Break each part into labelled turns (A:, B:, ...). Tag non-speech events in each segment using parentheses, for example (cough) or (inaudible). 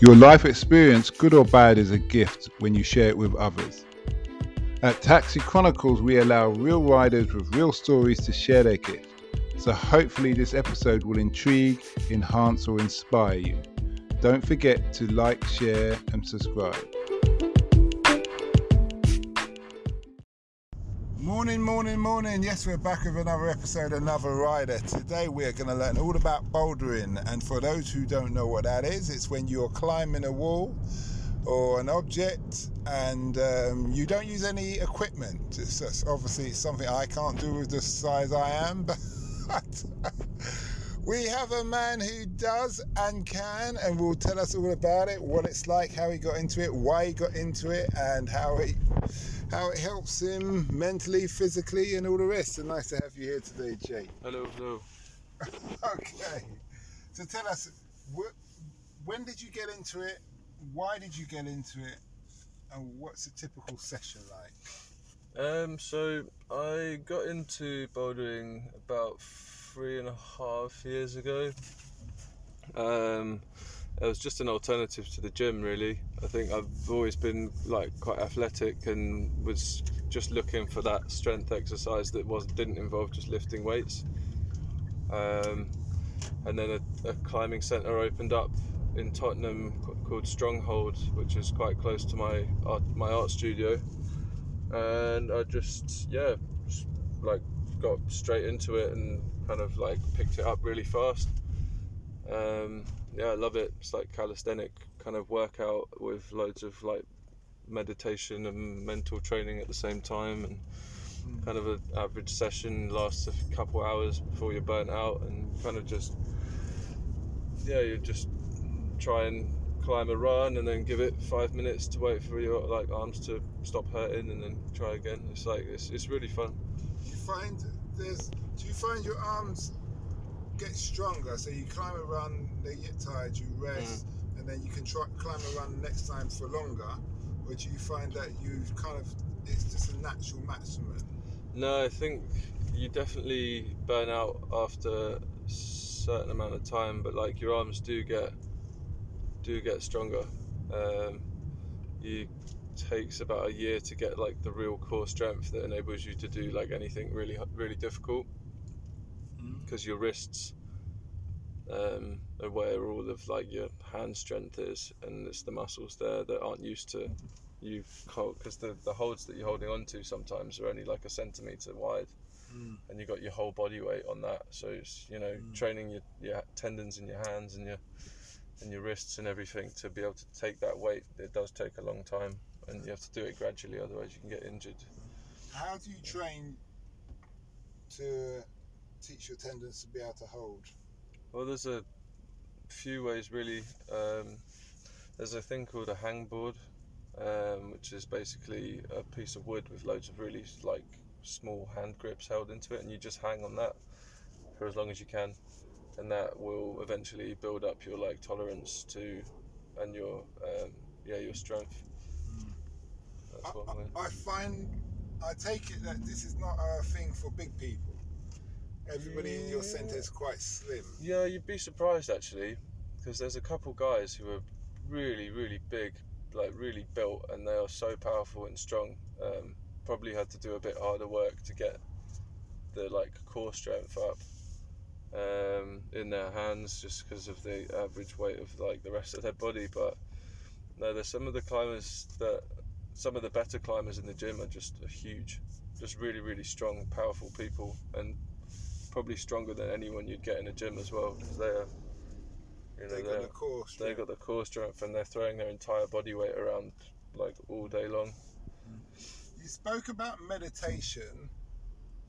A: Your life experience, good or bad, is a gift when you share it with others. At Taxi Chronicles, we allow real riders with real stories to share their gift. So hopefully, this episode will intrigue, enhance, or inspire you. Don't forget to like, share, and subscribe. Morning, morning, morning. Yes, we're back with another episode, another rider. Today we're going to learn all about bouldering. And for those who don't know what that is, it's when you're climbing a wall or an object and um, you don't use any equipment. It's just, obviously it's something I can't do with the size I am, (laughs) but we have a man who does and can and will tell us all about it, what it's like, how he got into it, why he got into it, and how he how it helps him mentally, physically, and all the rest. So nice to have you here today, Jake.
B: Hello, hello. (laughs)
A: okay, so tell us, when did you get into it? Why did you get into it? And what's a typical session like?
B: Um, so I got into bouldering about three and a half years ago. Um, it was just an alternative to the gym really. I think i've always been like quite athletic and was just looking for that strength exercise that was didn't involve just lifting weights. Um, and then a, a climbing center opened up in tottenham called stronghold which is quite close to my art, my art studio. And i just yeah just like got straight into it and kind of like picked it up really fast. Um, yeah, I love it. It's like calisthenic kind of workout with loads of like meditation and mental training at the same time, and mm. kind of an average session lasts a couple hours before you're burnt out, and kind of just yeah, you just try and climb a run and then give it five minutes to wait for your like arms to stop hurting and then try again. It's like it's, it's really fun.
A: You find there's do you find your arms get stronger. So you climb a run, they get tired, you rest, mm. and then you can try climb a run next time for longer. Or do you find that you kind of it's just a natural maximum?
B: No, I think you definitely burn out after a certain amount of time, but like your arms do get do get stronger. Um, you takes about a year to get like the real core strength that enables you to do like anything really really difficult because your wrists um, are where all of like your hand strength is, and it's the muscles there that aren't used to you because the the holds that you're holding on to sometimes are only like a centimeter wide. Mm. And you've got your whole body weight on that, so it's you know mm. training your, your tendons in your hands and your and your wrists and everything to be able to take that weight. It does take a long time, and you have to do it gradually, otherwise you can get injured.
A: How do you train to teach your tendons to be able to hold?
B: Well, there's a few ways really. Um, there's a thing called a hangboard, um, which is basically a piece of wood with loads of really like small hand grips held into it, and you just hang on that for as long as you can, and that will eventually build up your like tolerance to and your um, yeah your strength.
A: I, I, I find I take it that this is not a thing for big people everybody in your centre is quite slim.
B: Yeah, you'd be surprised actually, because there's a couple guys who are really, really big, like really built, and they are so powerful and strong. Um, probably had to do a bit harder work to get the like core strength up um, in their hands, just because of the average weight of like the rest of their body. But no, there's some of the climbers that some of the better climbers in the gym are just huge, just really, really strong, powerful people, and probably stronger than anyone you'd get in a gym as well because they're
A: you know, they got the core strength.
B: they got the core strength and they're throwing their entire body weight around like all day long.
A: You spoke about meditation,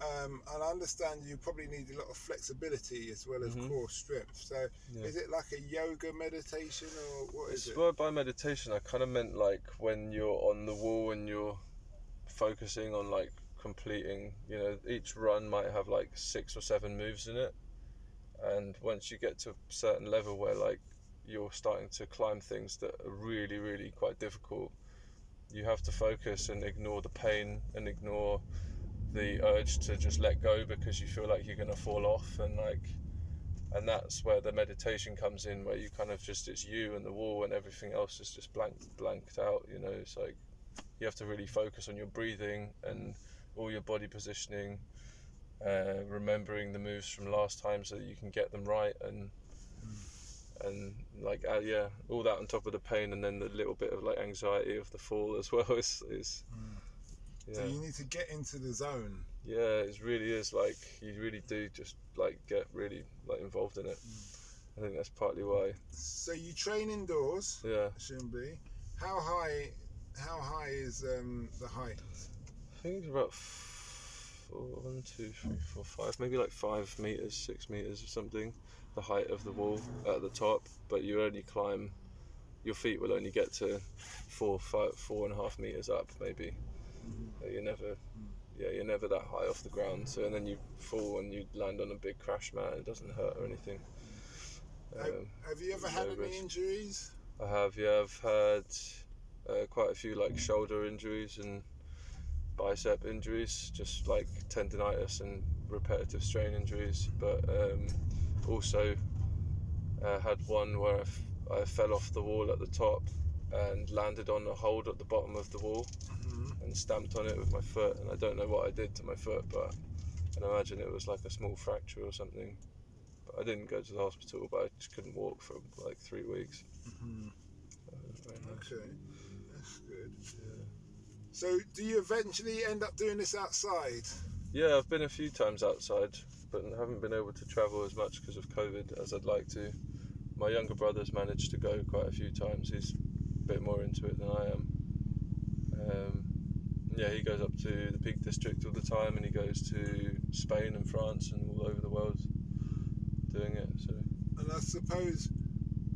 A: um, and I understand you probably need a lot of flexibility as well as mm-hmm. core strength. So, yeah. is it like a yoga meditation or what is
B: it's,
A: it?
B: By meditation, I kind of meant like when you're on the wall and you're focusing on like completing. You know, each run might have like six or seven moves in it, and once you get to a certain level where like you're starting to climb things that are really, really quite difficult, you have to focus and ignore the pain and ignore the urge to just let go because you feel like you're going to fall off and like and that's where the meditation comes in, where you kind of just it's you and the wall, and everything else is just blank blanked out. You know, it's like you have to really focus on your breathing and all your body positioning, uh, remembering the moves from last time so that you can get them right and and like uh, yeah, all that on top of the pain and then the little bit of like anxiety of the fall as (laughs) well is is
A: So
B: yeah
A: you need to get into the zone.
B: yeah it really is like you really do just like get really like involved in it. I think that's partly why
A: So you train indoors,
B: yeah.
A: shouldn't be. How high? How high is um, the height?
B: I think it's about four, one, two, three, four, five, maybe like five meters, six meters or something. The height of the wall at the top, but you only climb. Your feet will only get to four, five, four and a half meters up, maybe. Uh, You're never, yeah, you're never that high off the ground. So and then you fall and you land on a big crash mat. It doesn't hurt or anything.
A: Have,
B: Um,
A: have you ever
B: no
A: had any
B: risk.
A: injuries?
B: I have, yeah, I've had uh, quite a few like shoulder injuries and bicep injuries, just like tendonitis and repetitive strain injuries. But um, also uh, had one where I, f- I fell off the wall at the top and landed on a hold at the bottom of the wall
A: Mhm.
B: and stamped on it with my foot. And I don't know what I did to my foot, but I can imagine it was like a small fracture or something. But I didn't go to the hospital, but I just couldn't walk for like three weeks.
A: Mhm.
B: Uh, nice.
A: Okay, that's good. So do you eventually end up doing this outside?
B: Yeah, I've been a few times outside, but haven't been able to travel as much because of COVID as I'd like to. My younger brother's managed to go quite a few times. He's a bit more into it than I am. Um, yeah, he goes up to the Peak District all the time, and he goes to Spain and France and all over the world doing it. So
A: And I suppose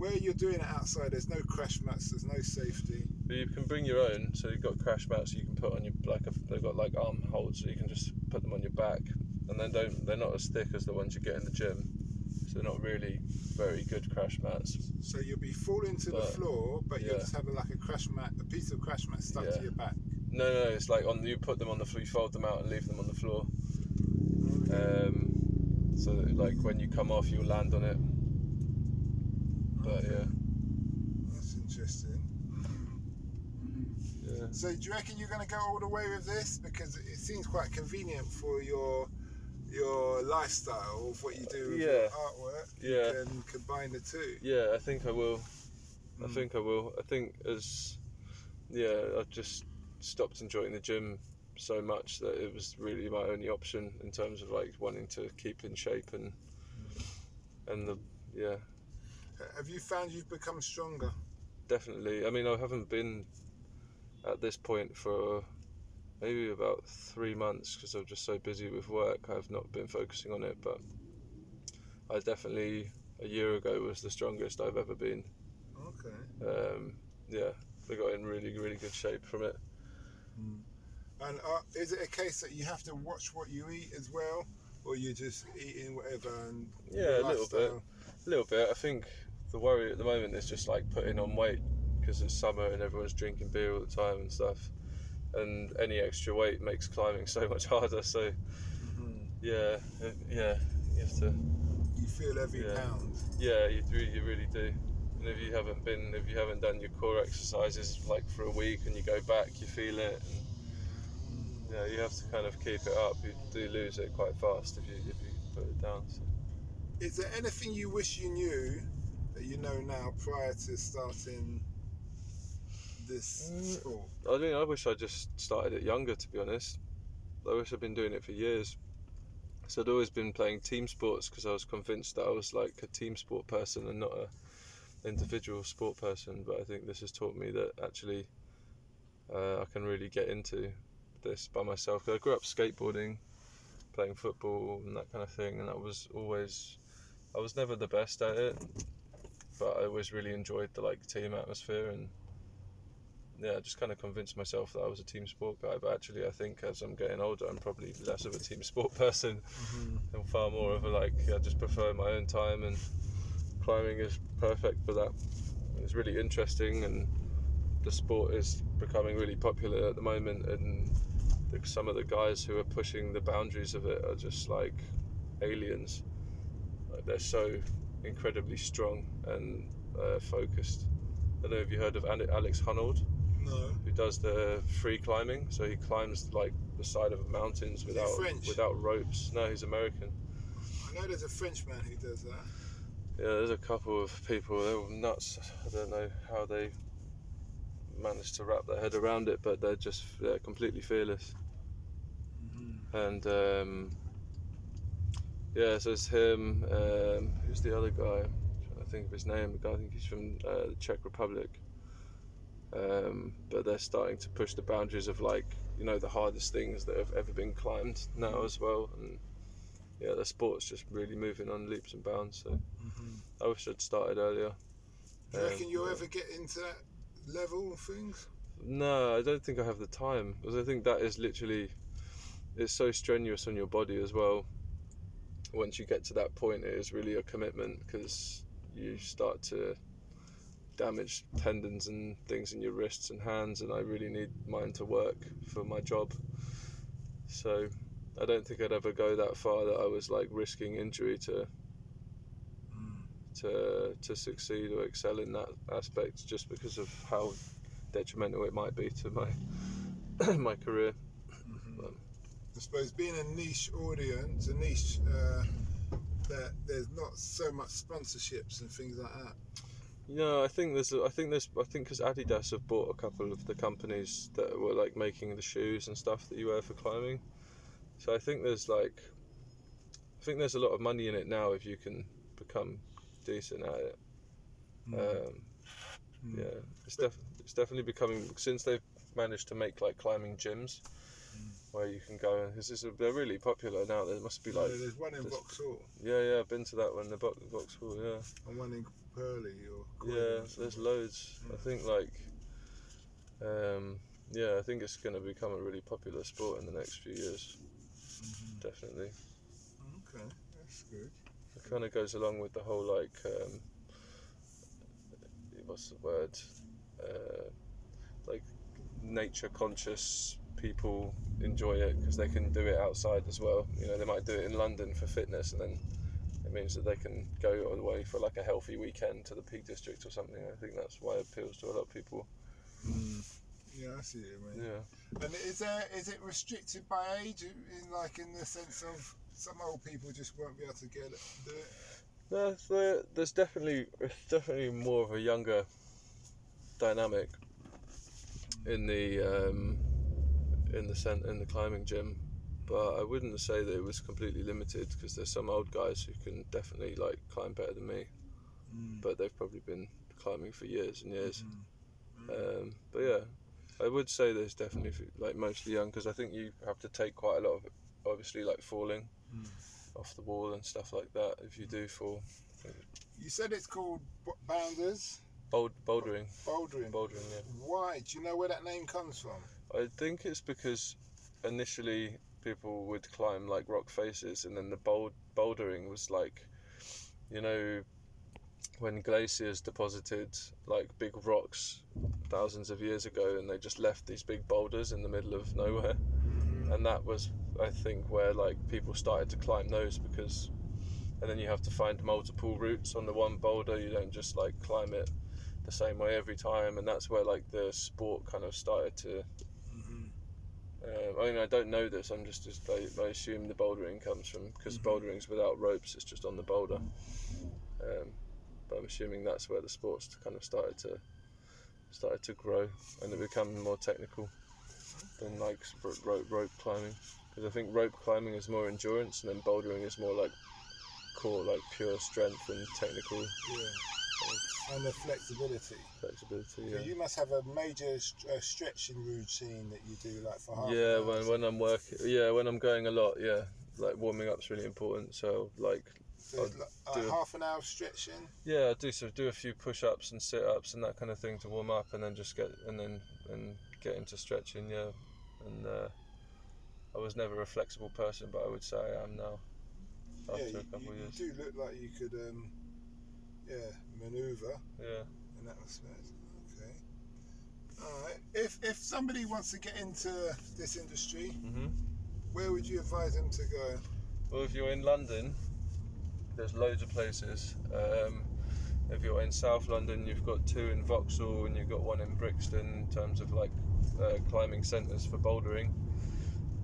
A: where you're doing it outside, there's no crash mats, there's no safety.
B: But you can bring your own. So you've got crash mats you can put on your like a, they've got like arm holds, so you can just put them on your back, and then don't they're not as thick as the ones you get in the gym. So they're not really very good crash mats.
A: So you'll be falling to the floor, but you'll
B: yeah.
A: just have a, like a crash mat, a piece of crash mat stuck to your back.
B: No, no, it's like on you put them on the floor, you fold them out and leave them on the floor. Um, so that, like when you come off, you'll land on it. But yeah,
A: That's interesting.
B: yeah.
A: So do you reckon you're going to go all the way with this? Because it seems quite convenient for your your lifestyle of what you do with your
B: Yeah.
A: artwork.
B: Yeah.
A: Can combine the two.
B: Yeah, I think I will. I
A: Mm.
B: think I will. I think as yeah, I've just stopped enjoying the gym so much that it was really my only option in terms of like wanting to keep in shape and and the yeah,
A: Have you found you've become stronger?
B: definitely. I mean, I haven't been at this point for maybe about three months because I'm just so busy with work. I've not been focusing on it, but I definitely a year ago was the strongest I've ever been.
A: Okay.
B: Um, yeah, I got in really, really good shape from it.
A: And uh, is it a case that you have to watch what you eat as well, or you're just eating whatever and
B: Yeah, a little bit. A little bit. I think the worry at the moment is just like putting on weight because it's summer and everyone's drinking beer all the time and stuff. And any extra weight makes climbing so much harder. So
A: Mhm.
B: yeah, yeah, you have to.
A: You feel every
B: Yeah.
A: pound.
B: Yeah, you really, you really do. And if you haven't been, if you haven't done your core exercises like for a week and you go back, you feel it. And, yeah, you have to kind of keep it up. You do lose it quite fast if you if you put it down. So.
A: Is there anything you wish you knew you know now prior to starting this
B: Mm.
A: sport?
B: I mean, I wish I just started it younger, to be honest. I wish I'd been doing it for years. So I'd always been playing team sports because I was convinced that I was like a team sport person and not a individual sport person. But I think this has taught me that actually uh, I can really get into this by myself. I grew up skateboarding, playing football and that kind of thing, and I was always, I was never the best at it, but I always really enjoyed the like team atmosphere and yeah, I just kind of convinced myself that I was a team sport guy. But actually, I think as I'm getting older, I'm probably less of a team sport (laughs) person mm-hmm. and far more of a like I just prefer my own time. And climbing is perfect for that. It's really interesting, and the sport is becoming really popular at the moment. And the, some of the guys who are pushing the boundaries of it are just like aliens. Like they're so incredibly strong and uh, focused. I don't know if you heard of Alex Honnold,
A: No.
B: who does the free climbing. So he climbs like the side of mountains without without ropes. No, he's American.
A: I know there's a Frenchman who does that.
B: Yeah, there's a couple of people. They were nuts. I don't know how they managed to wrap their head around it, but they're just they're completely fearless. And um, yeah, so it's him. Um, who's the other guy? I'm trying to think of his name. The guy I think he's from uh, the Czech Republic. Um, but they're starting to push the boundaries of like you know the hardest things that have ever been climbed now as well. And yeah, the sport's just really moving on leaps and bounds. So I wish I'd started earlier.
A: Do you reckon
B: Um,
A: you'll
B: yeah.
A: ever get into that level of things?
B: No, I don't think I have the time because I think that is literally it's so strenuous on your body as well. Once you get to that point, it is really a commitment because you start to damage tendons and things in your wrists and hands, and I really need mine to work for my job. So I don't think I'd ever go that far that I was like risking injury to to to succeed or excel in that aspect just because of how detrimental it might be to my (clears throat) my career.
A: I suppose being a niche audience, a niche uh, that there's not so much sponsorships and things like that.
B: No, I think there's I think there's I think because Adidas have bought a couple of the companies that were like making the shoes and stuff that you wear for climbing. So I think there's like I think there's a lot of money in it now if you can become decent at it. Um,
A: Mm.
B: Yeah, it's def- it's definitely becoming since they've managed to make like climbing gyms where you can go and this is they're really popular now. There must be
A: Yeah,
B: like
A: there's one in
B: there's-
A: Vauxhall
B: yeah yeah I've been to that one the box Vauxhall yeah
A: and one in Purley or
B: yeah
A: or
B: there's loads. I think like um, yeah I think it's going to become a really popular sport in the next few years.
A: Mhm.
B: Definitely,
A: Okay, that's good.
B: it kind of goes along with the whole like um, what's the word uh, like nature conscious people enjoy it because they can do it outside as well. You know they might do it in london for fitness and then it means that they can go all the way for like a healthy weekend to the peak district or something. I think that's why it appeals to a lot of people.
A: Yeah, I see what you mean.
B: yeah.
A: And is there is it restricted by age? In like in the sense of some old people just won't be able to get it do it?
B: no there, there's definitely definitely more of a younger dynamic in the um, in the cent- in the climbing gym but I wouldn't say that it was completely limited because there's some old guys who can definitely like climb better than me
A: Mm.
B: but they've probably been climbing for years and years
A: Mm.
B: um, but yeah I would say there's definitely like mostly young because I think you have to take quite a lot of obviously like falling
A: Mm.
B: off the wall and stuff like that if you do fall
A: You said it's called b- Bounders
B: Bold, bouldering
A: Bouldering.
B: bouldering yeah
A: Why? Do you know where that name comes from?
B: I think it's because initially people would climb like rock faces, and then the bold bouldering was like, you know, when glaciers deposited like big rocks thousands of years ago, and they just left these big boulders in the middle of nowhere, and that was I think where like people started to climb those because, and then you have to find multiple routes on the one boulder. You don't just like climb it the same way every time, and that's where like the sport kind of started to. Um, I mean, I don't know this. I'm just, just I, I assume the bouldering comes from because
A: Mhm.
B: bouldering's without ropes. It's just on the boulder. Um, but I'm assuming that's where the sports kind of started to started to grow and it become more technical than like rope rope climbing. Because I think rope climbing is more endurance, and then bouldering is more like core, like pure strength and technical
A: Yeah. And the flexibility.
B: flexibility.
A: So
B: Yeah.
A: you must have a major st- uh, stretching routine that you do like for half.
B: Yeah,
A: an hour
B: when, when I'm working, yeah, when I'm going a lot, yeah, like warming up's really important. So like
A: So like,
B: do-
A: half an hour stretching.
B: Yeah, I do so do a few push-ups and sit-ups and that kind of thing to warm up, and then just get and then and get into stretching. Yeah, and uh, I was never a flexible person, but I would say I am now after
A: yeah,
B: a
A: you,
B: couple
A: you,
B: of years.
A: you do look like you could, um, yeah, manoeuvre
B: Yeah.
A: in that respect. Okay. All right. If if somebody wants to get into this industry,
B: hmm
A: where would you advise them to go?
B: Well, if you're in London, there's loads of places. Um, if you're in South London, you've got two in Vauxhall and you've got one in Brixton in terms of like uh, climbing centres for bouldering.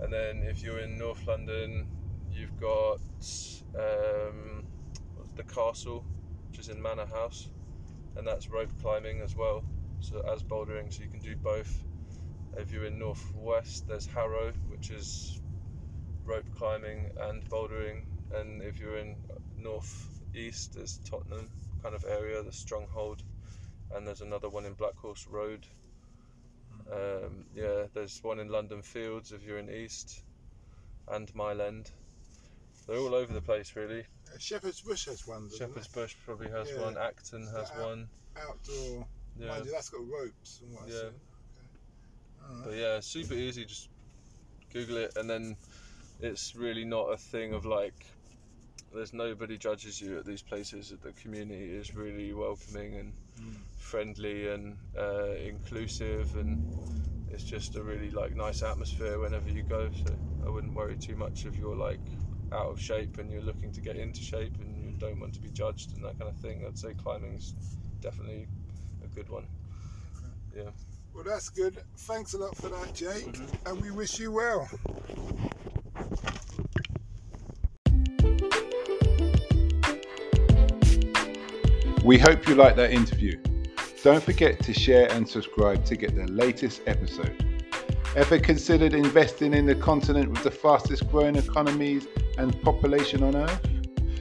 B: And then if you're in North London, you've got um, the castle, is in Manor House, and that's rope climbing as well. So as bouldering, so you can do both. If you're in Northwest, there's Harrow, which is rope climbing and bouldering, and if you're in Northeast, there's Tottenham kind of area, the Stronghold, and there's another one in Blackhorse Road. Um, yeah, there's one in London Fields if you're in East, and Mile End. They're all over the place, really.
C: Uh, Shepherd's Bush has one.
B: Shepherd's
C: it?
B: Bush probably has
C: Yeah.
B: one. Acton has
C: Yeah.
B: one.
C: outdoor.
B: Yeah.
C: Mind you, that's got ropes and what.
B: Yeah.
C: Alright.
B: But yeah, super easy. Just Google it, and then it's really not a thing of like. There's nobody judges you at these places. The community is really welcoming and
C: Mm.
B: friendly and uh, inclusive, and it's just a really like nice atmosphere whenever you go. So I wouldn't worry too much if you're like out of shape and you're looking to get into shape and you don't want to be judged and that kind of thing. I'd say climbing's definitely a good one. Yeah.
C: Well, that's good. Thanks a lot for that, Jake,
B: Mhm.
C: and we wish you well. We hope you liked that interview. Don't forget to share and subscribe to get the latest episode. Ever considered investing in the continent with the fastest growing economies and population on Earth?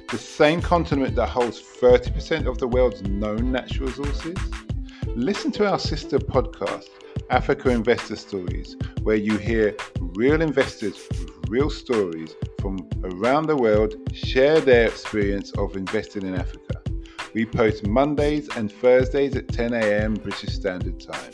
C: The same continent that holds 30% of the world's known natural resources? Listen to our sister podcast, Africa Investor Stories, where you hear real investors with real stories from around the world share their experience of investing in Africa. We post Mondays and Thursdays at 10 a.m. British Standard Time.